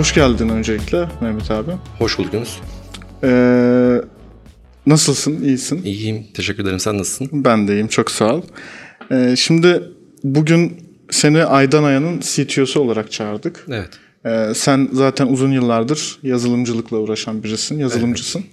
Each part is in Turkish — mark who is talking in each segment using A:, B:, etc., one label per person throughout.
A: Hoş geldin öncelikle Mehmet abi.
B: Hoş bulduk Yunus.
A: Ee, nasılsın? İyisin?
B: İyiyim. Teşekkür ederim. Sen nasılsın?
A: Ben de iyiyim. Çok sağ ol. Ee, şimdi bugün seni Aydan Aya'nın CTO'su olarak çağırdık.
B: Evet.
A: Ee, sen zaten uzun yıllardır yazılımcılıkla uğraşan birisin, yazılımcısın.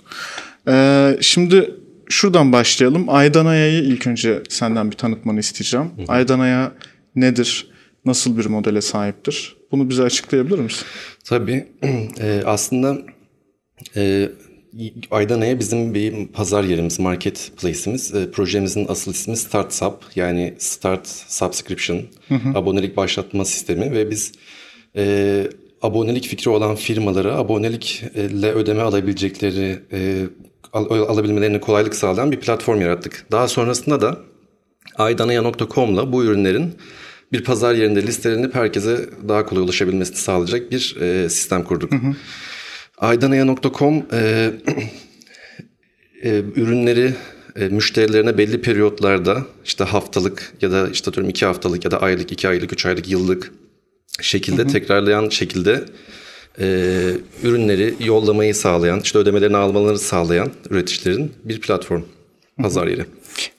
A: Ee, şimdi şuradan başlayalım. Aydan Aya'yı ilk önce senden bir tanıtmanı isteyeceğim. Aydan Aya nedir? Nasıl bir modele sahiptir? Bunu bize açıklayabilir misin?
B: Tabii. Ee, aslında e, Aydana'ya bizim bir pazar yerimiz, marketplace'imiz. E, projemizin asıl ismi Start Sub. Yani Start Subscription, abonelik başlatma sistemi ve biz e, abonelik fikri olan firmalara abonelikle ödeme alabilecekleri, e, al- alabilmelerine kolaylık sağlayan bir platform yarattık. Daha sonrasında da aydanaya.com'la bu ürünlerin bir pazar yerinde listelenip herkese daha kolay ulaşabilmesini sağlayacak bir e, sistem kurduk. Aydanaya.com e, e, ürünleri e, müşterilerine belli periyotlarda işte haftalık ya da işte atıyorum iki haftalık ya da aylık, iki aylık, üç aylık, yıllık şekilde tekrarlayan şekilde e, ürünleri yollamayı sağlayan, işte ödemelerini almalarını sağlayan üreticilerin bir platform, pazar yeri.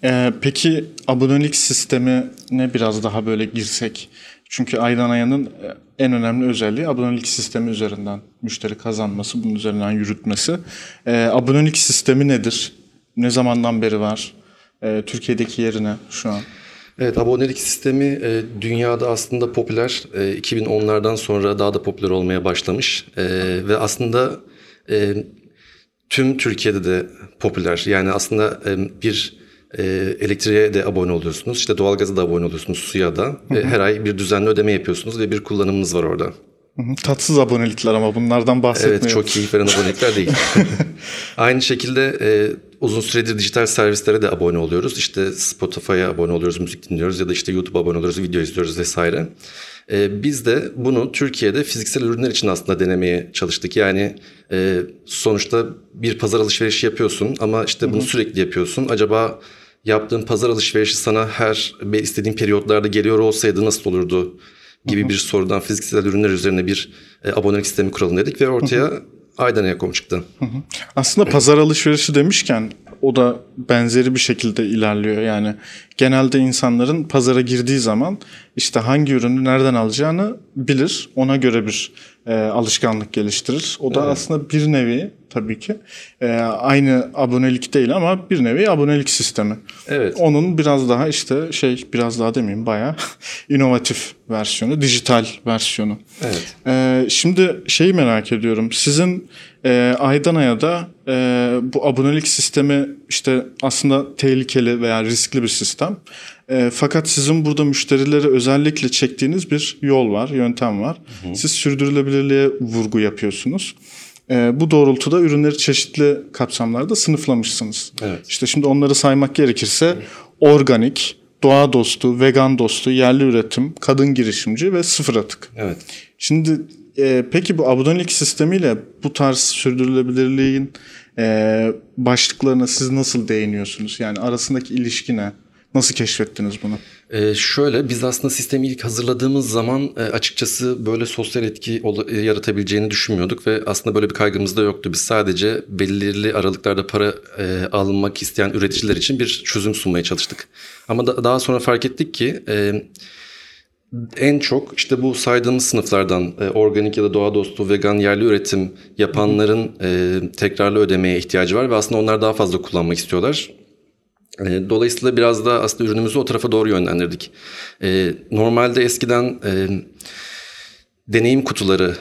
A: Ee, peki abonelik sistemine biraz daha böyle girsek. Çünkü Aydan Aya'nın e, en önemli özelliği abonelik sistemi üzerinden müşteri kazanması, bunun üzerinden yürütmesi. Ee, abonelik sistemi nedir? Ne zamandan beri var? Ee, Türkiye'deki yerine şu an.
B: Evet, abonelik sistemi e, dünyada aslında popüler. E, 2010'lardan sonra daha da popüler olmaya başlamış. E, ve aslında e, tüm Türkiye'de de popüler. Yani aslında e, bir e, elektriğe de abone oluyorsunuz. İşte doğalgaza da abone oluyorsunuz, suya da. Ve her ay bir düzenli ödeme yapıyorsunuz ve bir kullanımınız var orada.
A: Tatsız abonelikler ama bunlardan bahsetmeyelim.
B: Evet çok keyif veren abonelikler değil. Aynı şekilde e, uzun süredir dijital servislere de abone oluyoruz. İşte Spotify'a abone oluyoruz, müzik dinliyoruz ya da işte YouTube'a abone oluyoruz, video izliyoruz vesaire. E, biz de bunu Türkiye'de fiziksel ürünler için aslında denemeye çalıştık. Yani e, sonuçta bir pazar alışverişi yapıyorsun ama işte bunu sürekli yapıyorsun. Acaba yaptığın pazar alışverişi sana her istediğin periyotlarda geliyor olsaydı nasıl olurdu? gibi bir sorudan fiziksel ürünler üzerine bir e, abonelik sistemi kuralım dedik ve ortaya Aydanaya.com çıktı.
A: Aslında pazar alışverişi demişken o da benzeri bir şekilde ilerliyor. Yani genelde insanların pazara girdiği zaman işte hangi ürünü nereden alacağını bilir. Ona göre bir e, alışkanlık geliştirir. O da aslında bir nevi tabii ki e, aynı abonelik değil ama bir nevi abonelik sistemi.
B: Evet.
A: Onun biraz daha işte şey biraz daha demeyeyim bayağı inovatif versiyonu, dijital versiyonu.
B: Evet.
A: Ee, şimdi şeyi merak ediyorum. Sizin e, aydan aya da e, bu abonelik sistemi işte aslında tehlikeli veya riskli bir sistem. E, fakat sizin burada müşterileri özellikle çektiğiniz bir yol var, yöntem var. Siz sürdürülebilirliğe vurgu yapıyorsunuz. E, bu doğrultuda ürünleri çeşitli kapsamlarda sınıflamışsınız.
B: Evet.
A: İşte şimdi onları saymak gerekirse organik, doğa dostu, vegan dostu, yerli üretim, kadın girişimci ve sıfır atık.
B: Evet.
A: Şimdi e, peki bu abonelik sistemiyle bu tarz sürdürülebilirliğin e, başlıklarına siz nasıl değiniyorsunuz? Yani arasındaki ilişki ne? Nasıl keşfettiniz bunu?
B: Ee, şöyle biz aslında sistemi ilk hazırladığımız zaman e, açıkçası böyle sosyal etki e, yaratabileceğini düşünmüyorduk ve aslında böyle bir kaygımız da yoktu. Biz sadece belirli aralıklarda para e, almak isteyen üreticiler için bir çözüm sunmaya çalıştık. Ama da- daha sonra fark ettik ki e, en çok işte bu saydığımız sınıflardan e, organik ya da doğa dostu vegan yerli üretim yapanların e, tekrarlı ödemeye ihtiyacı var ve aslında onlar daha fazla kullanmak istiyorlar. E, Dolayısıyla biraz da aslında ürünümüzü o tarafa doğru yönlendirdik. Normalde eskiden deneyim kutuları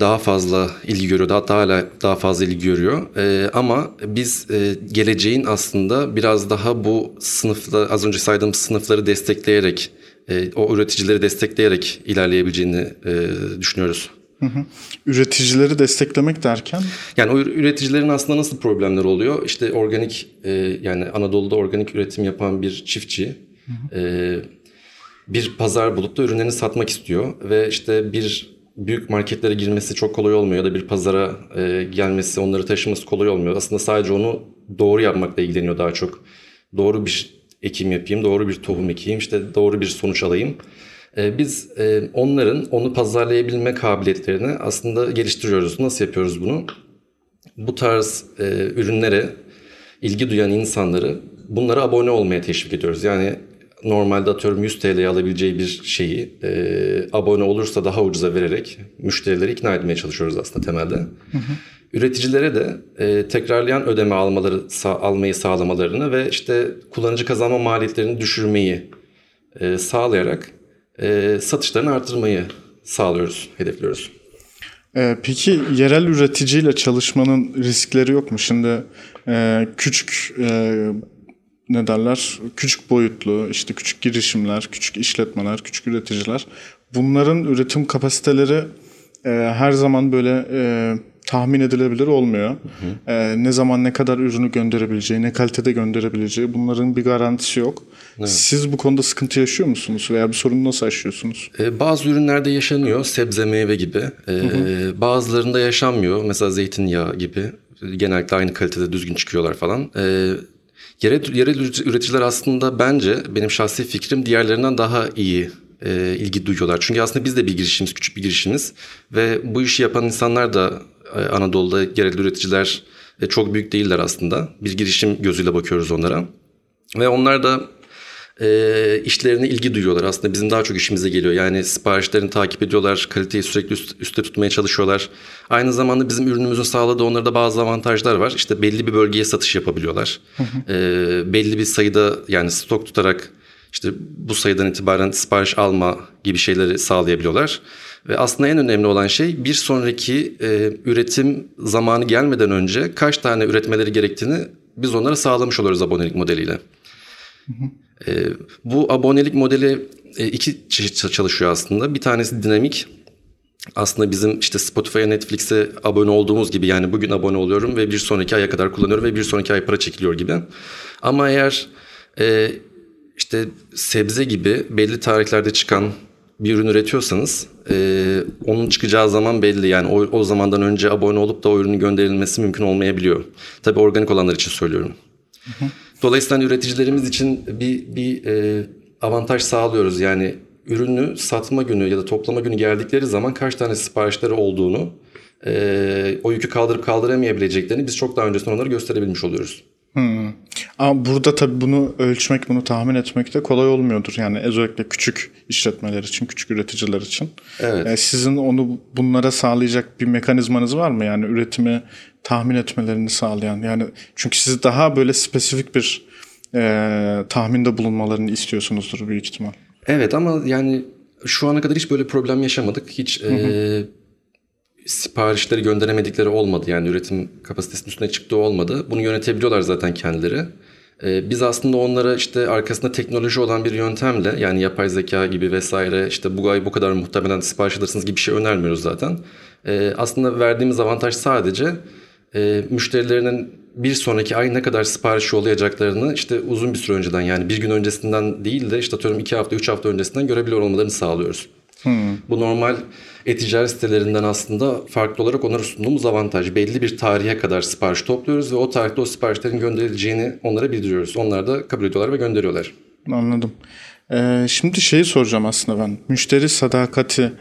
B: daha fazla ilgi görüyor, hatta hala daha fazla ilgi görüyor. Ama biz geleceğin aslında biraz daha bu sınıfla az önce saydığım sınıfları destekleyerek, e, o üreticileri destekleyerek ilerleyebileceğini e, düşünüyoruz.
A: Üreticileri desteklemek derken
B: Yani o üreticilerin aslında nasıl problemler oluyor? İşte organik e, yani Anadolu'da organik üretim yapan bir çiftçi e, bir pazar bulup da ürünlerini satmak istiyor ve işte bir büyük marketlere girmesi çok kolay olmuyor ya da bir pazara e, gelmesi, onları taşıması kolay olmuyor. Aslında sadece onu doğru yapmakla ilgileniyor daha çok. Doğru bir ekim yapayım, doğru bir tohum ekeyim, işte doğru bir sonuç alayım. E, biz e, onların onu pazarlayabilme kabiliyetlerini aslında geliştiriyoruz. Nasıl yapıyoruz bunu? Bu tarz e, ürünlere ilgi duyan insanları bunlara abone olmaya teşvik ediyoruz. Yani normalde atıyorum 100 TL'ye alabileceği bir şeyi e, abone olursa daha ucuza vererek müşterileri ikna etmeye çalışıyoruz aslında temelde. Hı hı. Üreticilere de e, tekrarlayan ödeme almaları sa- almayı sağlamalarını ve işte kullanıcı kazanma maliyetlerini düşürmeyi e, sağlayarak e, satışlarını artırmayı sağlıyoruz, hedefliyoruz.
A: Ee, peki yerel üreticiyle çalışmanın riskleri yok mu? Şimdi e, küçük e, ne derler? Küçük boyutlu, işte küçük girişimler, küçük işletmeler, küçük üreticiler. Bunların üretim kapasiteleri e, her zaman böyle e, tahmin edilebilir olmuyor. Hı hı. E, ne zaman ne kadar ürünü gönderebileceği, ne kalitede gönderebileceği bunların bir garantisi yok. Evet. Siz bu konuda sıkıntı yaşıyor musunuz veya bir sorunu nasıl aşıyorsunuz?
B: E, bazı ürünlerde yaşanıyor, sebze meyve gibi. E, hı hı. Bazılarında yaşanmıyor, mesela zeytinyağı gibi. Genellikle aynı kalitede düzgün çıkıyorlar falan. E, yerel, yerel üreticiler aslında bence benim şahsi fikrim diğerlerinden daha iyi e, ilgi duyuyorlar. Çünkü aslında biz de bir girişimiz, küçük bir girişimiz ve bu işi yapan insanlar da Anadolu'da yerel üreticiler e, çok büyük değiller aslında. Bir girişim gözüyle bakıyoruz onlara. Ve onlar da e, işlerine ilgi duyuyorlar. Aslında bizim daha çok işimize geliyor. Yani siparişlerini takip ediyorlar, kaliteyi sürekli üst, üstte tutmaya çalışıyorlar. Aynı zamanda bizim ürünümüzün sağladığı onlarda bazı avantajlar var. İşte belli bir bölgeye satış yapabiliyorlar. E, belli bir sayıda yani stok tutarak işte bu sayıdan itibaren sipariş alma gibi şeyleri sağlayabiliyorlar. Ve aslında en önemli olan şey bir sonraki e, üretim zamanı gelmeden önce kaç tane üretmeleri gerektiğini biz onlara sağlamış oluyoruz abonelik modeliyle. Hı hı. E, bu abonelik modeli e, iki çeşit çalışıyor aslında. Bir tanesi dinamik. Aslında bizim işte Spotify'a, Netflix'e abone olduğumuz gibi yani bugün abone oluyorum ve bir sonraki aya kadar kullanıyorum ve bir sonraki ay para çekiliyor gibi. Ama eğer e, işte sebze gibi belli tarihlerde çıkan bir ürün üretiyorsanız e, onun çıkacağı zaman belli. Yani o, o zamandan önce abone olup da o ürünün gönderilmesi mümkün olmayabiliyor. Tabii organik olanlar için söylüyorum. Hı hı. Dolayısıyla hani üreticilerimiz için bir, bir e, avantaj sağlıyoruz. Yani ürünü satma günü ya da toplama günü geldikleri zaman kaç tane siparişleri olduğunu, e, o yükü kaldırıp kaldıramayabileceklerini biz çok daha öncesinden onları gösterebilmiş oluyoruz.
A: Hmm. Ama burada tabii bunu ölçmek, bunu tahmin etmek de kolay olmuyordur. Yani özellikle küçük işletmeler için, küçük üreticiler için. Evet. Yani sizin onu bunlara sağlayacak bir mekanizmanız var mı? Yani üretimi tahmin etmelerini sağlayan. Yani çünkü siz daha böyle spesifik bir e, tahminde bulunmalarını istiyorsunuzdur büyük ihtimal.
B: Evet ama yani şu ana kadar hiç böyle problem yaşamadık. Hiç hı hı. E, siparişleri gönderemedikleri olmadı. Yani üretim kapasitesinin üstüne çıktığı olmadı. Bunu yönetebiliyorlar zaten kendileri. Ee, biz aslında onlara işte arkasında teknoloji olan bir yöntemle yani yapay zeka gibi vesaire işte bu ay bu kadar muhtemelen sipariş alırsınız gibi bir şey önermiyoruz zaten. Ee, aslında verdiğimiz avantaj sadece e, müşterilerinin bir sonraki ay ne kadar sipariş yollayacaklarını işte uzun bir süre önceden yani bir gün öncesinden değil de işte atıyorum iki hafta üç hafta öncesinden görebiliyor olmalarını sağlıyoruz. Hmm. Bu normal e-ticaret sitelerinden aslında farklı olarak onlara sunduğumuz avantaj. Belli bir tarihe kadar sipariş topluyoruz ve o tarihte o siparişlerin gönderileceğini onlara bildiriyoruz. Onlar da kabul ediyorlar ve gönderiyorlar.
A: Anladım. Ee, şimdi şeyi soracağım aslında ben. Müşteri sadakati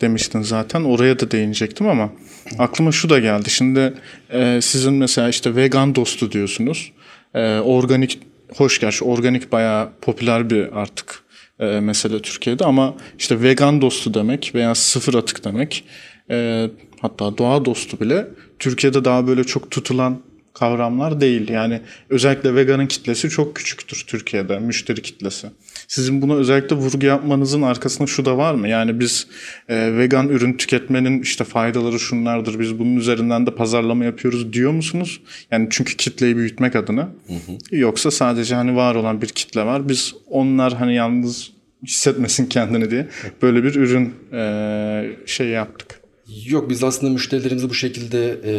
A: demiştin zaten. Oraya da değinecektim ama aklıma şu da geldi. Şimdi e, sizin mesela işte vegan dostu diyorsunuz. E, organik hoş gerçi organik bayağı popüler bir artık e, mesele Türkiye'de ama işte vegan dostu demek veya sıfır atık demek e, hatta doğa dostu bile Türkiye'de daha böyle çok tutulan kavramlar değil. Yani özellikle veganın kitlesi çok küçüktür Türkiye'de müşteri kitlesi. Sizin buna özellikle vurgu yapmanızın arkasında şu da var mı? Yani biz e, vegan ürün tüketmenin işte faydaları şunlardır. Biz bunun üzerinden de pazarlama yapıyoruz diyor musunuz? Yani çünkü kitleyi büyütmek adına. Hı hı. Yoksa sadece hani var olan bir kitle var. Biz onlar hani yalnız hissetmesin kendini diye böyle bir ürün e, şey yaptık.
B: Yok biz aslında müşterilerimizi bu şekilde e,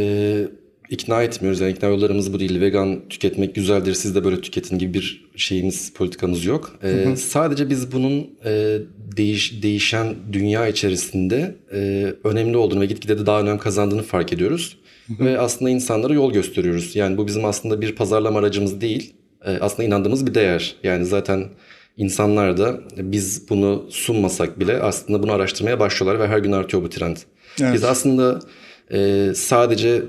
B: ikna etmiyoruz. Yani ikna yollarımız bu değil. Vegan tüketmek güzeldir siz de böyle tüketin gibi bir şeyimiz politikamız yok. E, hı hı. Sadece biz bunun e, değiş, değişen dünya içerisinde e, önemli olduğunu ve gitgide de daha önem kazandığını fark ediyoruz. Hı hı. Ve aslında insanlara yol gösteriyoruz. Yani bu bizim aslında bir pazarlama aracımız değil. E, aslında inandığımız bir değer. Yani zaten insanlar da biz bunu sunmasak bile aslında bunu araştırmaya başlıyorlar ve her gün artıyor bu trend.
A: Evet.
B: Biz aslında e, sadece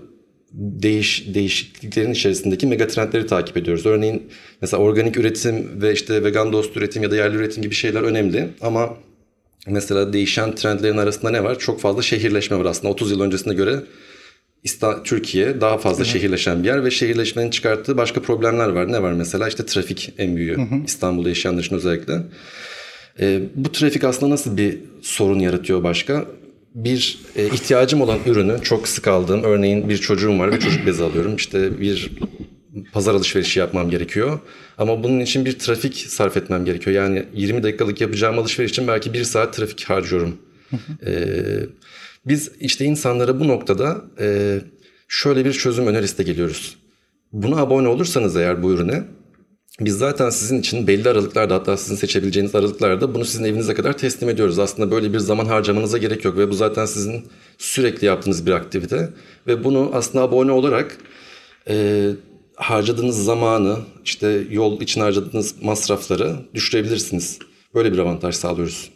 B: değiş değişikliklerin içerisindeki megatrendleri takip ediyoruz. Örneğin mesela organik üretim ve işte vegan dost üretim ya da yerli üretim gibi şeyler önemli ama mesela değişen trendlerin arasında ne var? Çok fazla şehirleşme var aslında. 30 yıl öncesine göre Türkiye daha fazla şehirleşen bir yer ve şehirleşmenin çıkarttığı başka problemler var. Ne var mesela? İşte trafik en büyüğü. İstanbul'da yaşayanlar için özellikle. Ee, bu trafik aslında nasıl bir sorun yaratıyor başka? Bir e, ihtiyacım olan ürünü çok sık aldığım, örneğin bir çocuğum var ve çocuk bezi alıyorum. İşte bir pazar alışverişi yapmam gerekiyor. Ama bunun için bir trafik sarf etmem gerekiyor. Yani 20 dakikalık yapacağım alışveriş için belki bir saat trafik harcıyorum. Ee, biz işte insanlara bu noktada e, şöyle bir çözüm önerisi de geliyoruz. Buna abone olursanız eğer bu ürüne biz zaten sizin için belli aralıklarda hatta sizin seçebileceğiniz aralıklarda bunu sizin evinize kadar teslim ediyoruz. Aslında böyle bir zaman harcamanıza gerek yok ve bu zaten sizin sürekli yaptığınız bir aktivite. Ve bunu aslında abone olarak e, harcadığınız zamanı işte yol için harcadığınız masrafları düşürebilirsiniz. Böyle bir avantaj sağlıyoruz.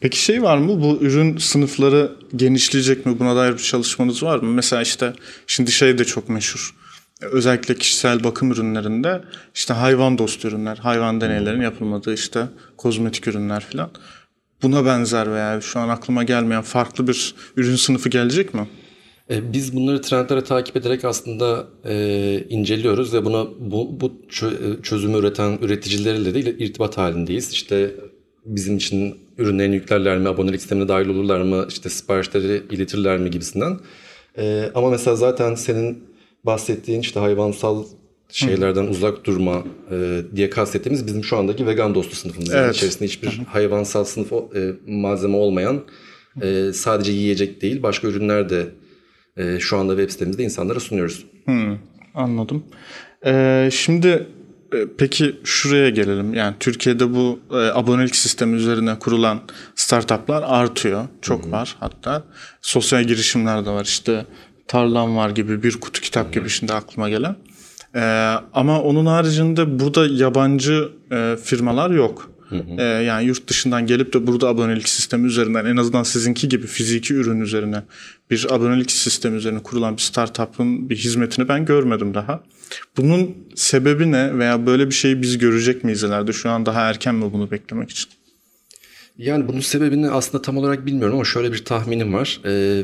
A: Peki şey var mı? Bu ürün sınıfları genişleyecek mi? Buna dair bir çalışmanız var mı? Mesela işte şimdi şey de çok meşhur. Özellikle kişisel bakım ürünlerinde işte hayvan dostu ürünler, hayvan deneylerin yapılmadığı işte kozmetik ürünler falan. Buna benzer veya şu an aklıma gelmeyen farklı bir ürün sınıfı gelecek mi?
B: E, Biz bunları trendlere takip ederek aslında e, inceliyoruz ve buna bu, bu e, çözümü üreten üreticilerle de irtibat halindeyiz. İşte bizim için ürünlerini yüklerler mi, abonelik sistemine dahil olurlar mı, işte siparişleri iletirler mi gibisinden. E, ama mesela zaten senin bahsettiğin işte hayvansal şeylerden uzak durma e, diye kastettiğimiz bizim şu andaki vegan dostu sınıfımız. Yani
A: Evet.
B: içerisinde hiçbir hayvansal sınıf e, malzeme olmayan e, sadece yiyecek değil başka ürünler de e, şu anda web sitemizde insanlara sunuyoruz.
A: Hmm, anladım. Ee, şimdi peki şuraya gelelim. Yani Türkiye'de bu e, abonelik sistemi üzerine kurulan startuplar artıyor. Çok var hatta. Sosyal girişimler de var. İşte Tarlam var gibi bir kutu kitap gibi şimdi aklıma gelen. Ee, ama onun haricinde burada yabancı e, firmalar yok. Ee, yani yurt dışından gelip de burada abonelik sistemi üzerinden en azından sizinki gibi fiziki ürün üzerine bir abonelik sistemi üzerine kurulan bir startup'ın bir hizmetini ben görmedim daha. Bunun sebebi ne veya böyle bir şeyi biz görecek miyiz ileride? Şu an daha erken mi bunu beklemek için?
B: Yani bunun sebebini aslında tam olarak bilmiyorum ama şöyle bir tahminim var. E,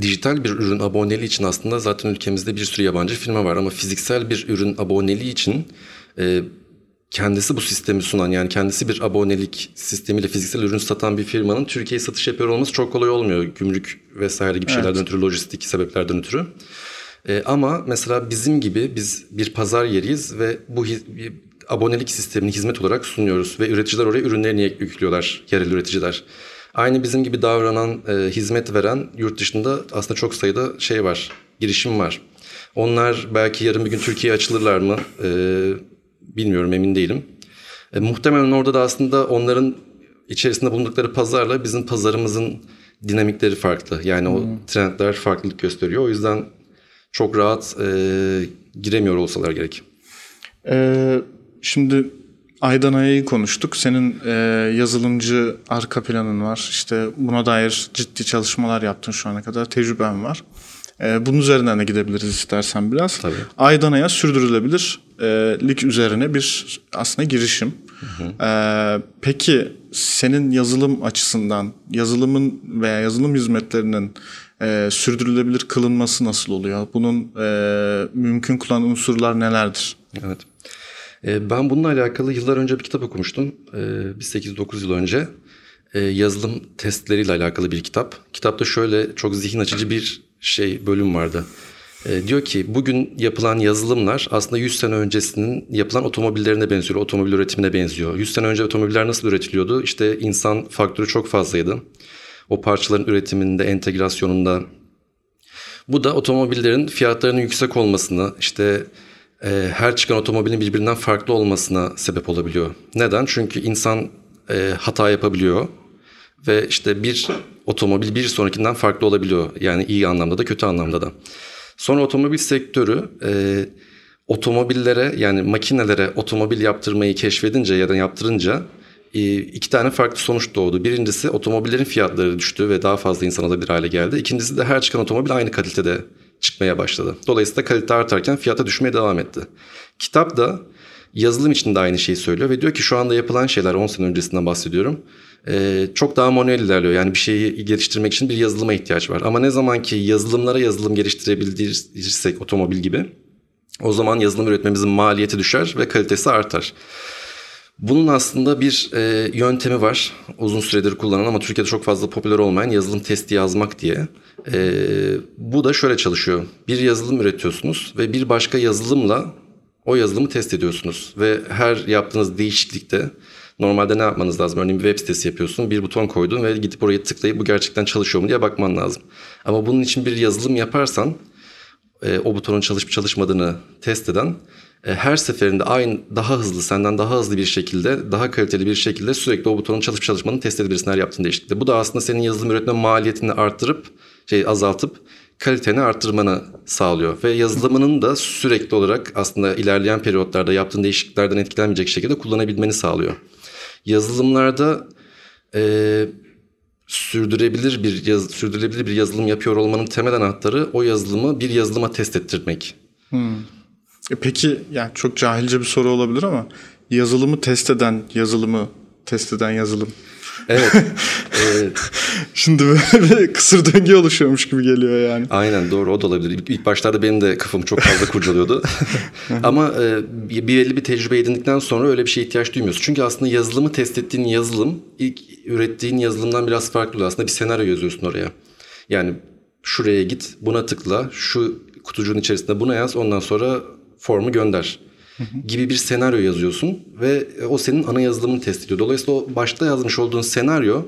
B: dijital bir ürün aboneliği için aslında zaten ülkemizde bir sürü yabancı firma var ama fiziksel bir ürün aboneliği için e, kendisi bu sistemi sunan yani kendisi bir abonelik sistemiyle fiziksel ürün satan bir firmanın Türkiye'ye satış yapıyor olması çok kolay olmuyor. Gümrük vesaire gibi şeylerden ötürü, lojistik sebeplerden ötürü. E, ama mesela bizim gibi biz bir pazar yeriyiz ve bu abonelik sistemini hizmet olarak sunuyoruz ve üreticiler oraya ürünlerini yüklüyorlar, yerel üreticiler. Aynı bizim gibi davranan, e, hizmet veren yurt dışında aslında çok sayıda şey var, girişim var. Onlar belki yarın bir gün Türkiye'ye açılırlar mı E, bilmiyorum, emin değilim. E, muhtemelen orada da aslında onların içerisinde bulundukları pazarla bizim pazarımızın dinamikleri farklı. Yani o trendler farklılık gösteriyor. O yüzden çok rahat e, giremiyor olsalar gerek.
A: Ee, şimdi Aydan Aya'yı konuştuk. Senin e, yazılımcı arka planın var. İşte buna dair ciddi çalışmalar yaptın şu ana kadar. Tecrüben var. E, bunun üzerinden de gidebiliriz istersen biraz.
B: Tabii.
A: Aydan Aya sürdürülebilirlik üzerine bir aslında girişim. E, peki senin yazılım açısından yazılımın veya yazılım hizmetlerinin e, sürdürülebilir kılınması nasıl oluyor? Bunun e, mümkün kılan unsurlar nelerdir?
B: Evet. E, ben bununla alakalı yıllar önce bir kitap okumuştum. E, bir 8-9 yıl önce. E, yazılım testleriyle alakalı bir kitap. Kitapta şöyle çok zihin açıcı bir şey bölüm vardı. E, diyor ki bugün yapılan yazılımlar aslında 100 sene öncesinin yapılan otomobillerine benziyor. Otomobil üretimine benziyor. 100 sene önce otomobiller nasıl üretiliyordu? İşte insan faktörü çok fazlaydı. O parçaların üretiminde, entegrasyonunda, bu da otomobillerin fiyatlarının yüksek olmasına, işte e, her çıkan otomobilin birbirinden farklı olmasına sebep olabiliyor. Neden? Çünkü insan e, hata yapabiliyor ve işte bir otomobil bir sonrakinden farklı olabiliyor. Yani iyi anlamda da kötü anlamda da. Sonra otomobil sektörü e, otomobillere yani makinelere otomobil yaptırmayı keşfedince ya da yaptırınca e, iki tane farklı sonuç doğdu. Birincisi otomobillerin fiyatları düştü ve daha fazla insan alabilir hale geldi. İkincisi de her çıkan otomobil aynı kalitede çıkmaya başladı. Dolayısıyla kalite artarken fiyata düşmeye devam etti. Kitap da yazılım için de aynı şeyi söylüyor ve diyor ki şu anda yapılan şeyler 10 sene öncesinden bahsediyorum. Ee, çok daha manuel ilerliyor. Yani bir şeyi geliştirmek için bir yazılıma ihtiyaç var. Ama ne zaman ki yazılımlara yazılım geliştirebilirsek otomobil gibi o zaman yazılım üretmemizin maliyeti düşer ve kalitesi artar. Bunun aslında bir e, yöntemi var. Uzun süredir kullanan ama Türkiye'de çok fazla popüler olmayan yazılım testi yazmak diye. E, bu da şöyle çalışıyor. Bir yazılım üretiyorsunuz ve bir başka yazılımla o yazılımı test ediyorsunuz. Ve her yaptığınız değişiklikte normalde ne yapmanız lazım? Örneğin bir web sitesi yapıyorsun, bir buton koydun ve gidip oraya tıklayıp bu gerçekten çalışıyor mu diye bakman lazım. Ama bunun için bir yazılım yaparsan e, o butonun çalışıp çalışmadığını test eden e, her seferinde aynı daha hızlı senden daha hızlı bir şekilde daha kaliteli bir şekilde sürekli o butonun çalışıp çalışmadığını test edebilirsin her yaptığın değişiklikte. Bu da aslında senin yazılım üretme maliyetini arttırıp şey azaltıp kaliteni arttırmanı sağlıyor. Ve yazılımının da sürekli olarak aslında ilerleyen periyotlarda yaptığın değişikliklerden etkilenmeyecek şekilde kullanabilmeni sağlıyor. Yazılımlarda e, sürdürülebilir bir yaz, sürdürülebilir bir yazılım yapıyor olmanın temel anahtarı o yazılımı bir yazılıma test ettirmek.
A: Hmm. E peki yani çok cahilce bir soru olabilir ama yazılımı test eden yazılımı test eden yazılım.
B: Evet. evet.
A: Şimdi böyle bir kısır döngü oluşuyormuş gibi geliyor yani.
B: Aynen doğru o da olabilir. İlk, başlarda benim de kafamı çok fazla kurcalıyordu. Ama e, bir belli bir tecrübe edindikten sonra öyle bir şeye ihtiyaç duymuyorsun. Çünkü aslında yazılımı test ettiğin yazılım ilk ürettiğin yazılımdan biraz farklı. Aslında bir senaryo yazıyorsun oraya. Yani şuraya git, buna tıkla, şu kutucuğun içerisinde buna yaz, ondan sonra formu gönder gibi bir senaryo yazıyorsun ve o senin ana yazılımını test ediyor. Dolayısıyla o başta yazmış olduğun senaryo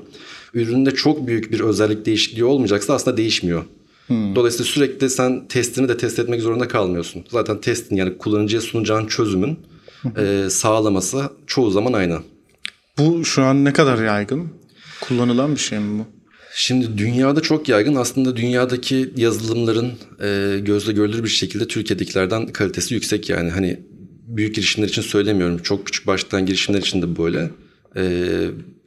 B: üründe çok büyük bir özellik değişikliği olmayacaksa aslında değişmiyor. Hmm. Dolayısıyla sürekli sen testini de test etmek zorunda kalmıyorsun. Zaten testin yani kullanıcıya sunacağın çözümün e, sağlaması çoğu zaman aynı.
A: Bu şu an ne kadar yaygın? Kullanılan bir şey mi bu?
B: Şimdi dünyada çok yaygın. Aslında dünyadaki yazılımların e, gözle görülür bir şekilde Türkiye'dekilerden kalitesi yüksek yani. Hani büyük girişimler için söylemiyorum. Çok küçük başlayan girişimler için de böyle. E,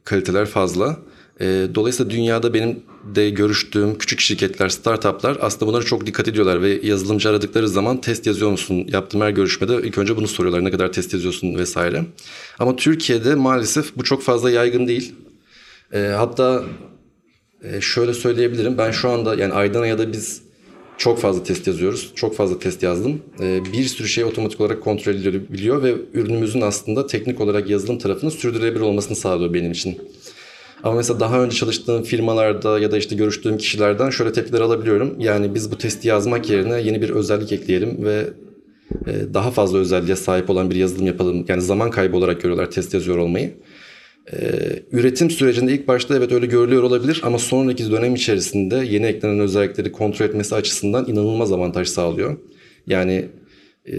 B: kaliteler fazla. E, dolayısıyla dünyada benim de görüştüğüm küçük şirketler, startuplar aslında bunlara çok dikkat ediyorlar ve yazılımcı aradıkları zaman test yazıyor musun? Yaptığım her görüşmede ilk önce bunu soruyorlar. Ne kadar test yazıyorsun vesaire. Ama Türkiye'de maalesef bu çok fazla yaygın değil. E, hatta e, şöyle söyleyebilirim. Ben şu anda yani aydan aya da biz çok fazla test yazıyoruz. Çok fazla test yazdım. Ee, bir sürü şey otomatik olarak kontrol edilebiliyor ve ürünümüzün aslında teknik olarak yazılım tarafının sürdürülebilir olmasını sağlıyor benim için. Ama mesela daha önce çalıştığım firmalarda ya da işte görüştüğüm kişilerden şöyle tepkiler alabiliyorum. Yani biz bu testi yazmak yerine yeni bir özellik ekleyelim ve e, daha fazla özelliğe sahip olan bir yazılım yapalım. Yani zaman kaybı olarak görüyorlar test yazıyor olmayı. Ee, üretim sürecinde ilk başta evet öyle görülüyor olabilir ama sonraki dönem içerisinde yeni eklenen özellikleri kontrol etmesi açısından inanılmaz avantaj sağlıyor. Yani e,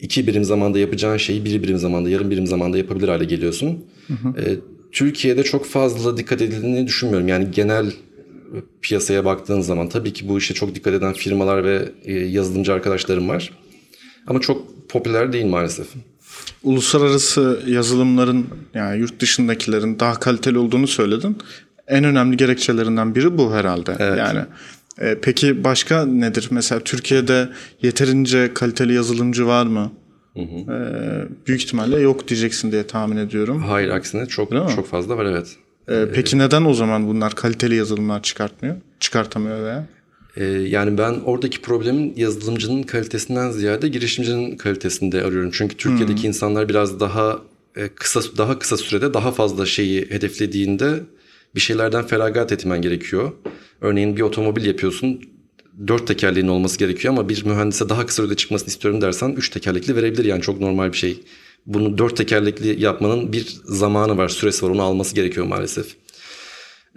B: iki birim zamanda yapacağın şeyi bir birim zamanda, yarım birim zamanda yapabilir hale geliyorsun. Hı hı. E, Türkiye'de çok fazla dikkat edildiğini düşünmüyorum. Yani genel piyasaya baktığın zaman tabii ki bu işe çok dikkat eden firmalar ve e, yazılımcı arkadaşlarım var. Ama çok popüler değil maalesef
A: uluslararası yazılımların yani yurt dışındakilerin daha kaliteli olduğunu söyledin. En önemli gerekçelerinden biri bu herhalde. Evet. Yani e, peki başka nedir? Mesela Türkiye'de yeterince kaliteli yazılımcı var mı? Hı hı. E, büyük ihtimalle yok diyeceksin diye tahmin ediyorum.
B: Hayır aksine çok çok fazla var evet.
A: E, peki neden o zaman bunlar kaliteli yazılımlar çıkartmıyor? Çıkartamıyor veya?
B: Ee, yani ben oradaki problemin yazılımcının kalitesinden ziyade girişimcinin kalitesinde arıyorum. Çünkü Türkiye'deki hmm. insanlar biraz daha e, kısa daha kısa sürede daha fazla şeyi hedeflediğinde bir şeylerden feragat etmen gerekiyor. Örneğin bir otomobil yapıyorsun. Dört tekerleğin olması gerekiyor ama bir mühendise daha kısa sürede çıkmasını istiyorum dersen üç tekerlekli verebilir yani çok normal bir şey. Bunu dört tekerlekli yapmanın bir zamanı var, süresi var. Onu alması gerekiyor maalesef.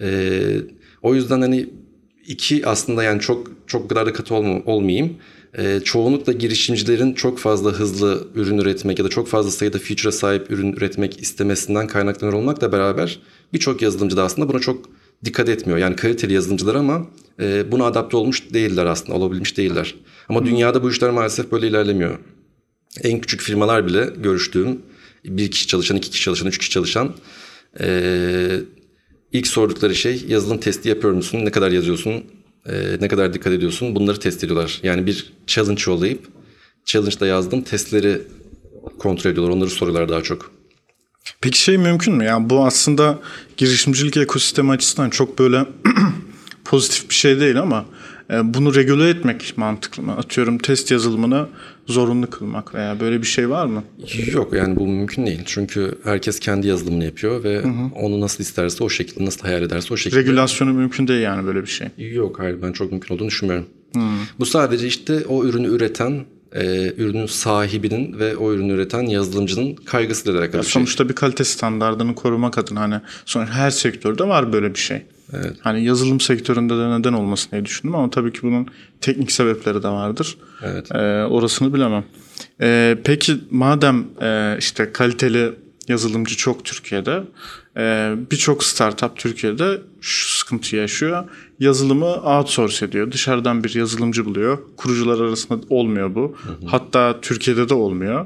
B: Ee, o yüzden hani iki aslında yani çok çok kadar da katı olma, olmayayım. E, çoğunlukla girişimcilerin çok fazla hızlı ürün üretmek ya da çok fazla sayıda feature'a sahip ürün üretmek istemesinden kaynaklanır olmakla beraber birçok yazılımcı da aslında buna çok dikkat etmiyor. Yani kaliteli yazılımcılar ama e, buna adapte olmuş değiller aslında, olabilmiş değiller. Ama hmm. dünyada bu işler maalesef böyle ilerlemiyor. En küçük firmalar bile görüştüğüm bir kişi çalışan, iki kişi çalışan, üç kişi çalışan ee, ilk sordukları şey yazılım testi yapıyor musun? Ne kadar yazıyorsun? Ee, ne kadar dikkat ediyorsun? Bunları test ediyorlar. Yani bir challenge yollayıp challenge'da yazdım testleri kontrol ediyorlar. Onları soruyorlar daha çok.
A: Peki şey mümkün mü? Yani bu aslında girişimcilik ekosistemi açısından çok böyle pozitif bir şey değil ama e, bunu regüle etmek mantıklı mı? Atıyorum test yazılımını zorunlu kılmak veya böyle bir şey var mı?
B: Yok yani bu mümkün değil. Çünkü herkes kendi yazılımını yapıyor ve hı hı. onu nasıl isterse o şekilde, nasıl hayal ederse o şekilde.
A: Regülasyonu mümkün değil yani böyle bir şey.
B: Yok hayır ben çok mümkün olduğunu düşünmüyorum. Hı. Bu sadece işte o ürünü üreten e, ürünün sahibinin ve o ürünü üreten yazılımcının kaygısıyla alakalı
A: ya
B: bir
A: şey. Sonuçta bir kalite standartını korumak adına hani sonuçta her sektörde var böyle bir şey. Evet. Hani yazılım sektöründe de neden olmasın diye düşündüm ama tabii ki bunun teknik sebepleri de vardır. Evet. Ee, orasını bilemem. Ee, peki madem e, işte kaliteli yazılımcı çok Türkiye'de, e, birçok startup Türkiye'de şu sıkıntı yaşıyor. Yazılımı outsource ediyor. Dışarıdan bir yazılımcı buluyor. Kurucular arasında olmuyor bu. Hı hı. Hatta Türkiye'de de olmuyor.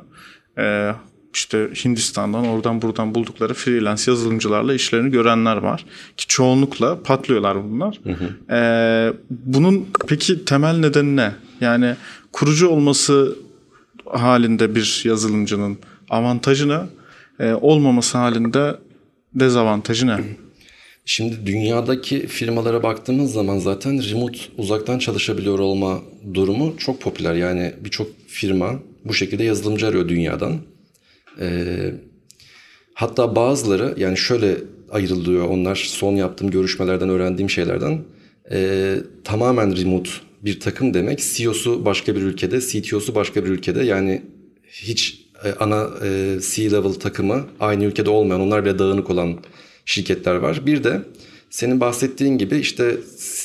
A: E, işte Hindistan'dan oradan buradan buldukları freelance yazılımcılarla işlerini görenler var. Ki çoğunlukla patlıyorlar bunlar. Hı hı. Ee, bunun peki temel nedeni ne? Yani kurucu olması halinde bir yazılımcının avantajı ne? Ee, olmaması halinde dezavantajı ne?
B: Şimdi dünyadaki firmalara baktığımız zaman zaten remote uzaktan çalışabiliyor olma durumu çok popüler. Yani birçok firma bu şekilde yazılımcı arıyor dünyadan. Ee, hatta bazıları yani şöyle ayrılıyor onlar son yaptığım görüşmelerden öğrendiğim şeylerden. Ee, tamamen remote bir takım demek. CEO'su başka bir ülkede, CTO'su başka bir ülkede. Yani hiç ana e, C-level takımı aynı ülkede olmayan, onlar bile dağınık olan şirketler var. Bir de senin bahsettiğin gibi işte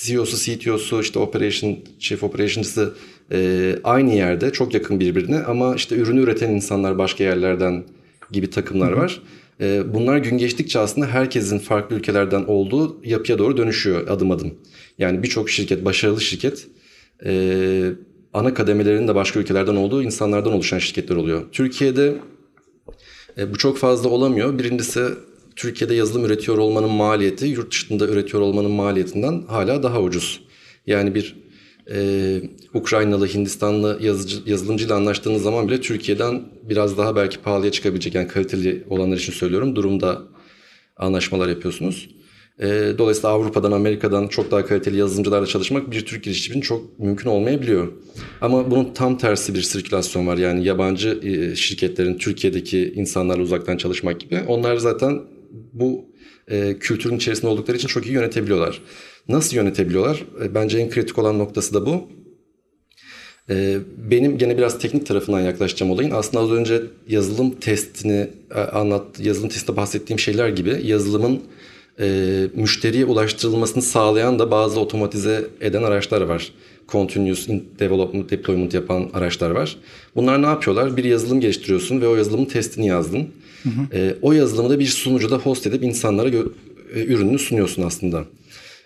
B: CEO'su, CTO'su, işte operation, chief operations'ı e, aynı yerde çok yakın birbirine ama işte ürünü üreten insanlar başka yerlerden gibi takımlar var. E, bunlar gün geçtikçe aslında herkesin farklı ülkelerden olduğu yapıya doğru dönüşüyor adım adım. Yani birçok şirket, başarılı şirket e, ana kademelerin de başka ülkelerden olduğu insanlardan oluşan şirketler oluyor. Türkiye'de e, bu çok fazla olamıyor. Birincisi Türkiye'de yazılım üretiyor olmanın maliyeti yurt dışında üretiyor olmanın maliyetinden hala daha ucuz. Yani bir e, Ukraynalı, Hindistanlı yazıcı, yazılımcıyla anlaştığınız zaman bile Türkiye'den biraz daha belki pahalıya çıkabilecek yani kaliteli olanlar için söylüyorum durumda anlaşmalar yapıyorsunuz. E, dolayısıyla Avrupa'dan, Amerika'dan çok daha kaliteli yazılımcılarla çalışmak bir Türk girişimcinin çok mümkün olmayabiliyor. Ama bunun tam tersi bir sirkülasyon var. Yani yabancı e, şirketlerin Türkiye'deki insanlarla uzaktan çalışmak gibi. Onlar zaten bu e, kültürün içerisinde oldukları için çok iyi yönetebiliyorlar. Nasıl yönetebiliyorlar? E, bence en kritik olan noktası da bu. E, benim gene biraz teknik tarafından yaklaşacağım olayın. Aslında az önce yazılım testini e, anlat, yazılım testinde bahsettiğim şeyler gibi yazılımın e, müşteriye ulaştırılmasını sağlayan da bazı otomatize eden araçlar var. Continuous Development Deployment yapan araçlar var. Bunlar ne yapıyorlar? Bir yazılım geliştiriyorsun ve o yazılımın testini yazdın. Hı hı. E, o yazılımı da bir sunucuda host edip insanlara gö- e, ürününü sunuyorsun aslında.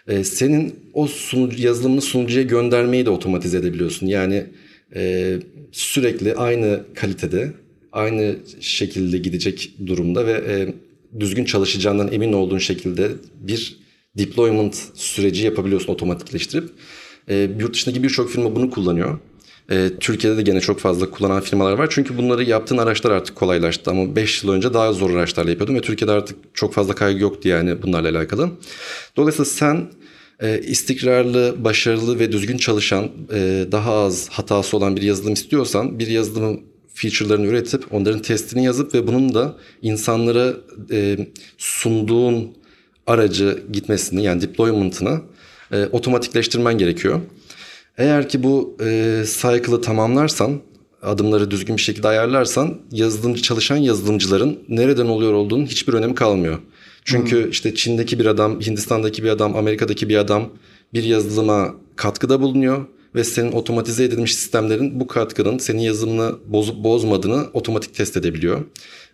B: E, senin o sunucu, yazılımını sunucuya göndermeyi de otomatize edebiliyorsun. Yani e, sürekli aynı kalitede, aynı şekilde gidecek durumda ve e, düzgün çalışacağından emin olduğun şekilde bir deployment süreci yapabiliyorsun otomatikleştirip. E, yurt dışındaki birçok firma bunu kullanıyor. E, Türkiye'de de gene çok fazla kullanan firmalar var. Çünkü bunları yaptığın araçlar artık kolaylaştı. Ama 5 yıl önce daha zor araçlarla yapıyordum. Ve Türkiye'de artık çok fazla kaygı yoktu yani bunlarla alakalı. Dolayısıyla sen e, istikrarlı, başarılı ve düzgün çalışan, e, daha az hatası olan bir yazılım istiyorsan bir yazılımın feature'larını üretip onların testini yazıp ve bunun da insanlara e, sunduğun aracı gitmesini yani deployment'ını e, otomatikleştirmen gerekiyor. Eğer ki bu e, cycle'ı tamamlarsan, adımları düzgün bir şekilde ayarlarsan yazılımcı çalışan yazılımcıların nereden oluyor olduğunun hiçbir önemi kalmıyor. Çünkü hmm. işte Çin'deki bir adam, Hindistan'daki bir adam, Amerika'daki bir adam bir yazılıma katkıda bulunuyor ve senin otomatize edilmiş sistemlerin bu katkının senin yazılımını bozup bozmadığını otomatik test edebiliyor.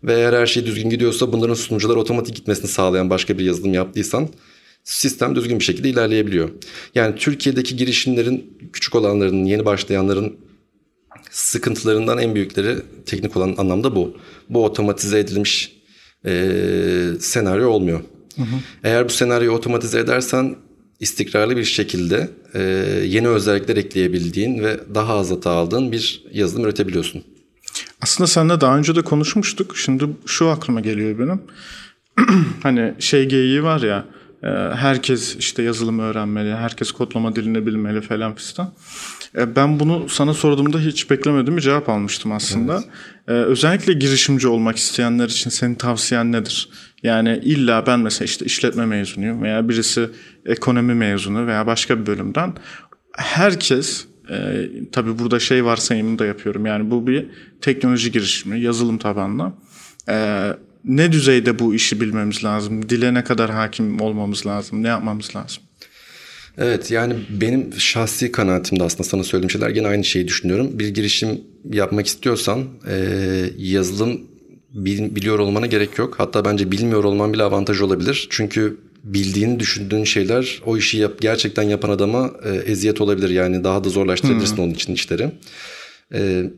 B: Ve eğer her şey düzgün gidiyorsa bunların sunucular otomatik gitmesini sağlayan başka bir yazılım yaptıysan sistem düzgün bir şekilde ilerleyebiliyor. Yani Türkiye'deki girişimlerin küçük olanların, yeni başlayanların sıkıntılarından en büyükleri teknik olan anlamda bu. Bu otomatize edilmiş e, senaryo olmuyor. Hı hı. Eğer bu senaryoyu otomatize edersen istikrarlı bir şekilde e, yeni özellikler ekleyebildiğin ve daha az hata aldığın bir yazılım üretebiliyorsun.
A: Aslında seninle daha önce de konuşmuştuk. Şimdi şu aklıma geliyor benim. hani şey geyiği var ya e, herkes işte yazılım öğrenmeli, herkes kodlama dilini bilmeli falan fistan. E, ben bunu sana sorduğumda hiç beklemediğim bir cevap almıştım aslında. Evet. Özellikle girişimci olmak isteyenler için senin tavsiyen nedir? Yani illa ben mesela işte işletme mezunuyum veya birisi ekonomi mezunu veya başka bir bölümden herkes e, tabii burada şey varsayımını da yapıyorum. Yani bu bir teknoloji girişimi, yazılım tabanlı. E, ne düzeyde bu işi bilmemiz lazım? Dile ne kadar hakim olmamız lazım? Ne yapmamız lazım?
B: Evet yani benim şahsi kanaatimde aslında sana söylediğim şeyler gene aynı şeyi düşünüyorum. Bir girişim yapmak istiyorsan e, yazılım bil, biliyor olmana gerek yok. Hatta bence bilmiyor olman bile avantaj olabilir. Çünkü bildiğini düşündüğün şeyler o işi yap, gerçekten yapan adama e, eziyet olabilir. Yani daha da zorlaştırabilirsin hmm. onun için işleri. E,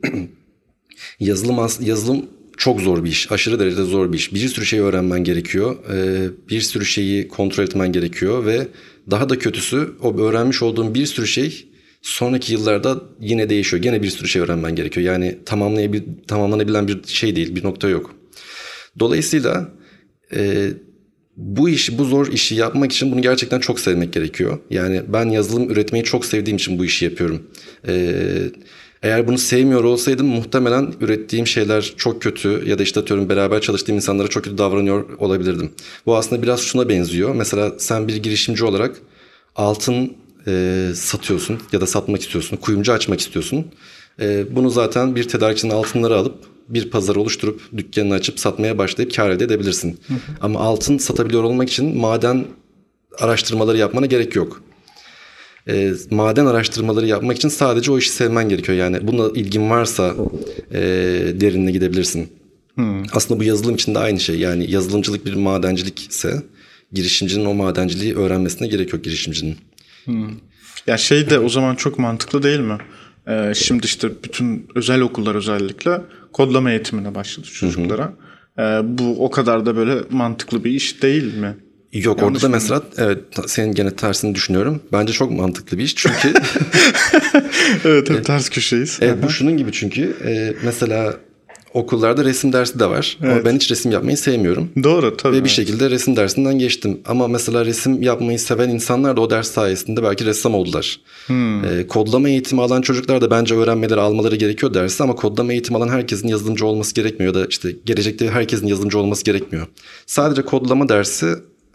B: yazılım yazılım çok zor bir iş. Aşırı derecede zor bir iş. Bir sürü şey öğrenmen gerekiyor. E, bir sürü şeyi kontrol etmen gerekiyor ve daha da kötüsü o öğrenmiş olduğun bir sürü şey sonraki yıllarda yine değişiyor. Gene bir sürü şey öğrenmen gerekiyor. Yani tamamlayabil tamamlanabilen bir şey değil, bir nokta yok. Dolayısıyla e, bu işi, bu zor işi yapmak için bunu gerçekten çok sevmek gerekiyor. Yani ben yazılım üretmeyi çok sevdiğim için bu işi yapıyorum. Ee, eğer bunu sevmiyor olsaydım muhtemelen ürettiğim şeyler çok kötü ya da işte atıyorum beraber çalıştığım insanlara çok kötü davranıyor olabilirdim. Bu aslında biraz şuna benziyor. Mesela sen bir girişimci olarak altın e, satıyorsun ya da satmak istiyorsun, kuyumcu açmak istiyorsun. E, bunu zaten bir tedarikçinin altınları alıp bir pazar oluşturup dükkanını açıp satmaya başlayıp kar elde edebilirsin. Hı hı. Ama altın satabiliyor olmak için maden araştırmaları yapmana gerek yok. E, maden araştırmaları yapmak için sadece o işi sevmen gerekiyor. Yani buna ilgin varsa e, derinine gidebilirsin. Hmm. Aslında bu yazılım için de aynı şey. Yani yazılımcılık bir madencilik ise girişimcinin o madenciliği öğrenmesine gerek yok girişimcinin.
A: Hmm. Ya şey de o zaman çok mantıklı değil mi? Ee, şimdi işte bütün özel okullar özellikle kodlama eğitimine başladı çocuklara. Ee, bu o kadar da böyle mantıklı bir iş değil mi?
B: Yok Yanlış orada da mesela evet senin gene tersini düşünüyorum. Bence çok mantıklı bir iş çünkü
A: evet hep ters köşeyiz.
B: Evet bu şunun gibi çünkü e, mesela okullarda resim dersi de var. Evet. Ama ben hiç resim yapmayı sevmiyorum.
A: Doğru tabii.
B: Ve bir şekilde resim dersinden geçtim. Ama mesela resim yapmayı seven insanlar da o ders sayesinde belki ressam oldular. Hmm. E, kodlama eğitimi alan çocuklar da bence öğrenmeleri almaları gerekiyor dersi ama kodlama eğitimi alan herkesin yazılımcı olması gerekmiyor ya da işte gelecekte herkesin yazılımcı olması gerekmiyor. Sadece kodlama dersi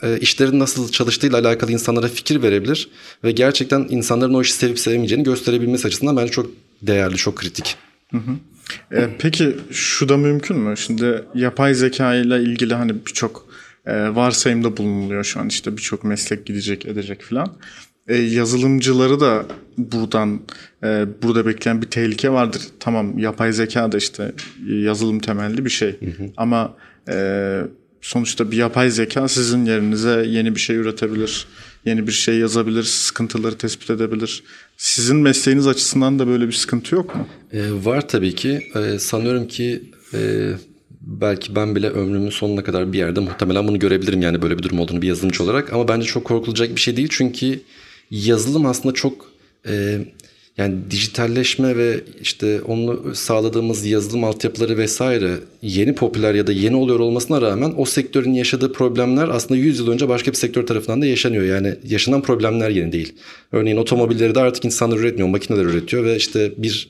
B: e, işlerin nasıl çalıştığıyla alakalı insanlara fikir verebilir ve gerçekten insanların o işi sevip sevmeyeceğini gösterebilmesi açısından bence çok değerli, çok kritik. Hı hı.
A: E, peki şu da mümkün mü? Şimdi yapay zeka ile ilgili hani birçok e, varsayımda bulunuluyor şu an işte birçok meslek gidecek edecek falan. E, yazılımcıları da buradan e, burada bekleyen bir tehlike vardır. Tamam yapay zeka da işte yazılım temelli bir şey hı hı. ama e, sonuçta bir yapay zeka sizin yerinize yeni bir şey üretebilir, yeni bir şey yazabilir, sıkıntıları tespit edebilir. Sizin mesleğiniz açısından da böyle bir sıkıntı yok mu?
B: Ee, var tabii ki. Ee, sanıyorum ki e, belki ben bile ömrümün sonuna kadar bir yerde muhtemelen bunu görebilirim yani böyle bir durum olduğunu bir yazılımcı olarak. Ama bence çok korkulacak bir şey değil çünkü yazılım aslında çok e, yani dijitalleşme ve işte onu sağladığımız yazılım altyapıları vesaire yeni popüler ya da yeni oluyor olmasına rağmen o sektörün yaşadığı problemler aslında 100 yıl önce başka bir sektör tarafından da yaşanıyor. Yani yaşanan problemler yeni değil. Örneğin otomobilleri de artık insanlar üretmiyor, makineler üretiyor ve işte bir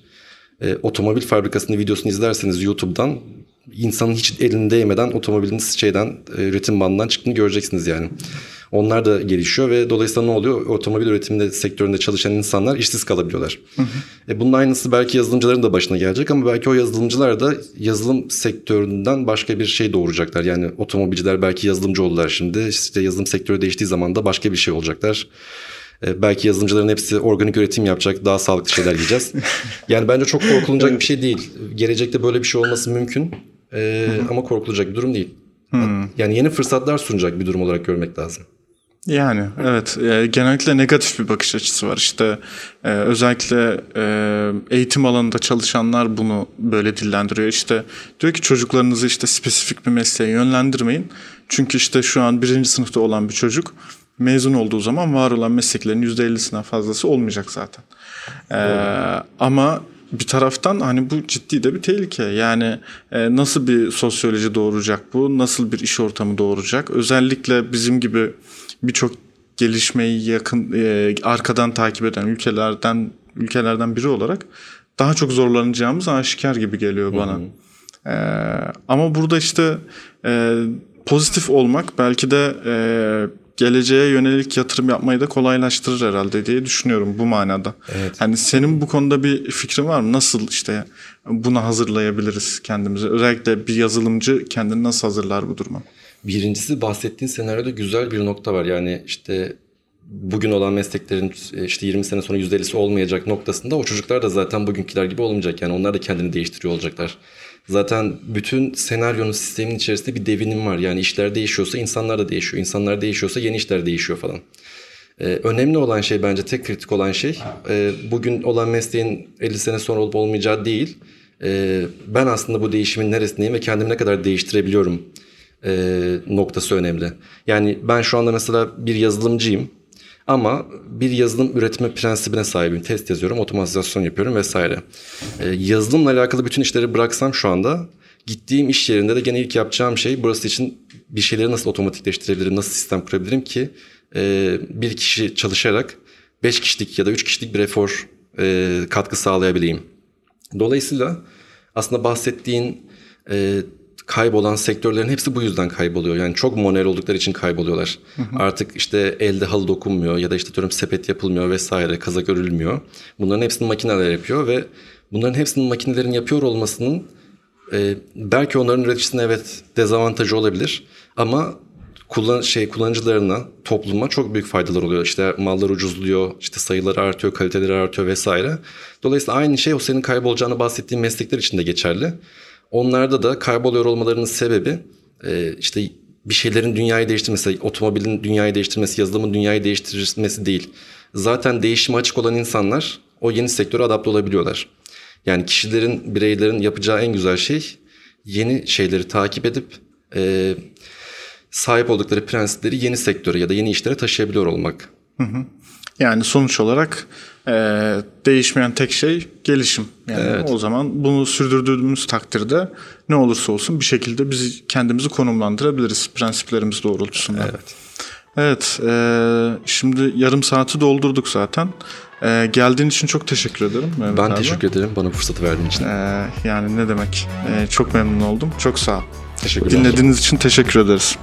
B: e, otomobil fabrikasının videosunu izlerseniz YouTube'dan insanın hiç elini değmeden otomobilin şeyden e, üretim bandından çıktığını göreceksiniz yani. Onlar da gelişiyor ve dolayısıyla ne oluyor? Otomobil üretiminde sektöründe çalışan insanlar işsiz kalabiliyorlar. Hı hı. E bunun aynısı belki yazılımcıların da başına gelecek ama belki o yazılımcılar da yazılım sektöründen başka bir şey doğuracaklar. Yani otomobilciler belki yazılımcı oldular şimdi. İşte yazılım sektörü değiştiği zaman da başka bir şey olacaklar. E, belki yazılımcıların hepsi organik üretim yapacak, daha sağlıklı şeyler yiyeceğiz. yani bence çok korkulacak bir şey değil. Gelecekte böyle bir şey olması mümkün. E, ama korkulacak bir durum değil. Hmm. Yani yeni fırsatlar sunacak bir durum olarak görmek lazım.
A: Yani evet e, genellikle negatif bir bakış açısı var işte e, özellikle e, eğitim alanında çalışanlar bunu böyle dillendiriyor işte diyor ki çocuklarınızı işte spesifik bir mesleğe yönlendirmeyin çünkü işte şu an birinci sınıfta olan bir çocuk mezun olduğu zaman var olan mesleklerin %50'sinden fazlası olmayacak zaten e, ama bir taraftan hani bu ciddi de bir tehlike. Yani e, nasıl bir sosyoloji doğuracak bu? Nasıl bir iş ortamı doğuracak? Özellikle bizim gibi birçok gelişmeyi yakın e, arkadan takip eden ülkelerden ülkelerden biri olarak daha çok zorlanacağımız aşikar gibi geliyor bana. E, ama burada işte e, pozitif olmak belki de e, geleceğe yönelik yatırım yapmayı da kolaylaştırır herhalde diye düşünüyorum bu manada. Evet. Hani senin bu konuda bir fikrin var mı? Nasıl işte buna hazırlayabiliriz kendimizi? Özellikle bir yazılımcı kendini nasıl hazırlar bu duruma?
B: Birincisi bahsettiğin senaryoda güzel bir nokta var. Yani işte bugün olan mesleklerin işte 20 sene sonra %50'si olmayacak noktasında o çocuklar da zaten bugünküler gibi olmayacak. Yani onlar da kendini değiştiriyor olacaklar. Zaten bütün senaryonun sistemin içerisinde bir devinim var. Yani işler değişiyorsa insanlar da değişiyor. İnsanlar değişiyorsa yeni işler değişiyor falan. Ee, önemli olan şey bence tek kritik olan şey e, bugün olan mesleğin 50 sene sonra olup olmayacağı değil. E, ben aslında bu değişimin neresindeyim ve kendimi ne kadar değiştirebiliyorum e, noktası önemli. Yani ben şu anda mesela bir yazılımcıyım ama bir yazılım üretme prensibine sahibim. Test yazıyorum, otomatizasyon yapıyorum vesaire. E, yazılımla alakalı bütün işleri bıraksam şu anda gittiğim iş yerinde de gene ilk yapacağım şey burası için bir şeyleri nasıl otomatikleştirebilirim, nasıl sistem kurabilirim ki e, bir kişi çalışarak 5 kişilik ya da 3 kişilik bir efor e, katkı sağlayabileyim. Dolayısıyla aslında bahsettiğin e, kaybolan sektörlerin hepsi bu yüzden kayboluyor. Yani çok manuel oldukları için kayboluyorlar. Hı hı. Artık işte elde halı dokunmuyor ya da işte diyorum sepet yapılmıyor vesaire, kazak örülmüyor. Bunların hepsini makineler yapıyor ve bunların hepsinin makinelerin yapıyor olmasının e, belki onların üreticisine evet dezavantajı olabilir ama kullan şey kullanıcılarına, topluma çok büyük faydalar oluyor. İşte mallar ucuzluyor, işte sayıları artıyor, kaliteleri artıyor vesaire. Dolayısıyla aynı şey o senin kaybolacağını bahsettiğin meslekler için de geçerli. Onlarda da kayboluyor olmalarının sebebi e, işte bir şeylerin dünyayı değiştirmesi, otomobilin dünyayı değiştirmesi, yazılımın dünyayı değiştirmesi değil. Zaten değişime açık olan insanlar o yeni sektöre adapte olabiliyorlar. Yani kişilerin, bireylerin yapacağı en güzel şey yeni şeyleri takip edip e, sahip oldukları prensipleri yeni sektöre ya da yeni işlere taşıyabiliyor olmak.
A: Hı hı. Yani sonuç olarak e, değişmeyen tek şey gelişim. Yani evet. o zaman bunu sürdürdüğümüz takdirde ne olursa olsun bir şekilde biz kendimizi konumlandırabiliriz prensiplerimiz doğrultusunda.
B: Evet.
A: Evet, e, şimdi yarım saati doldurduk zaten. E, geldiğin için çok teşekkür ederim.
B: Mehmet ben abi. teşekkür ederim bana fırsatı verdiğin için.
A: E, yani ne demek, e, çok memnun oldum. Çok sağ ol.
B: Teşekkürler.
A: Dinlediğiniz için teşekkür ederiz.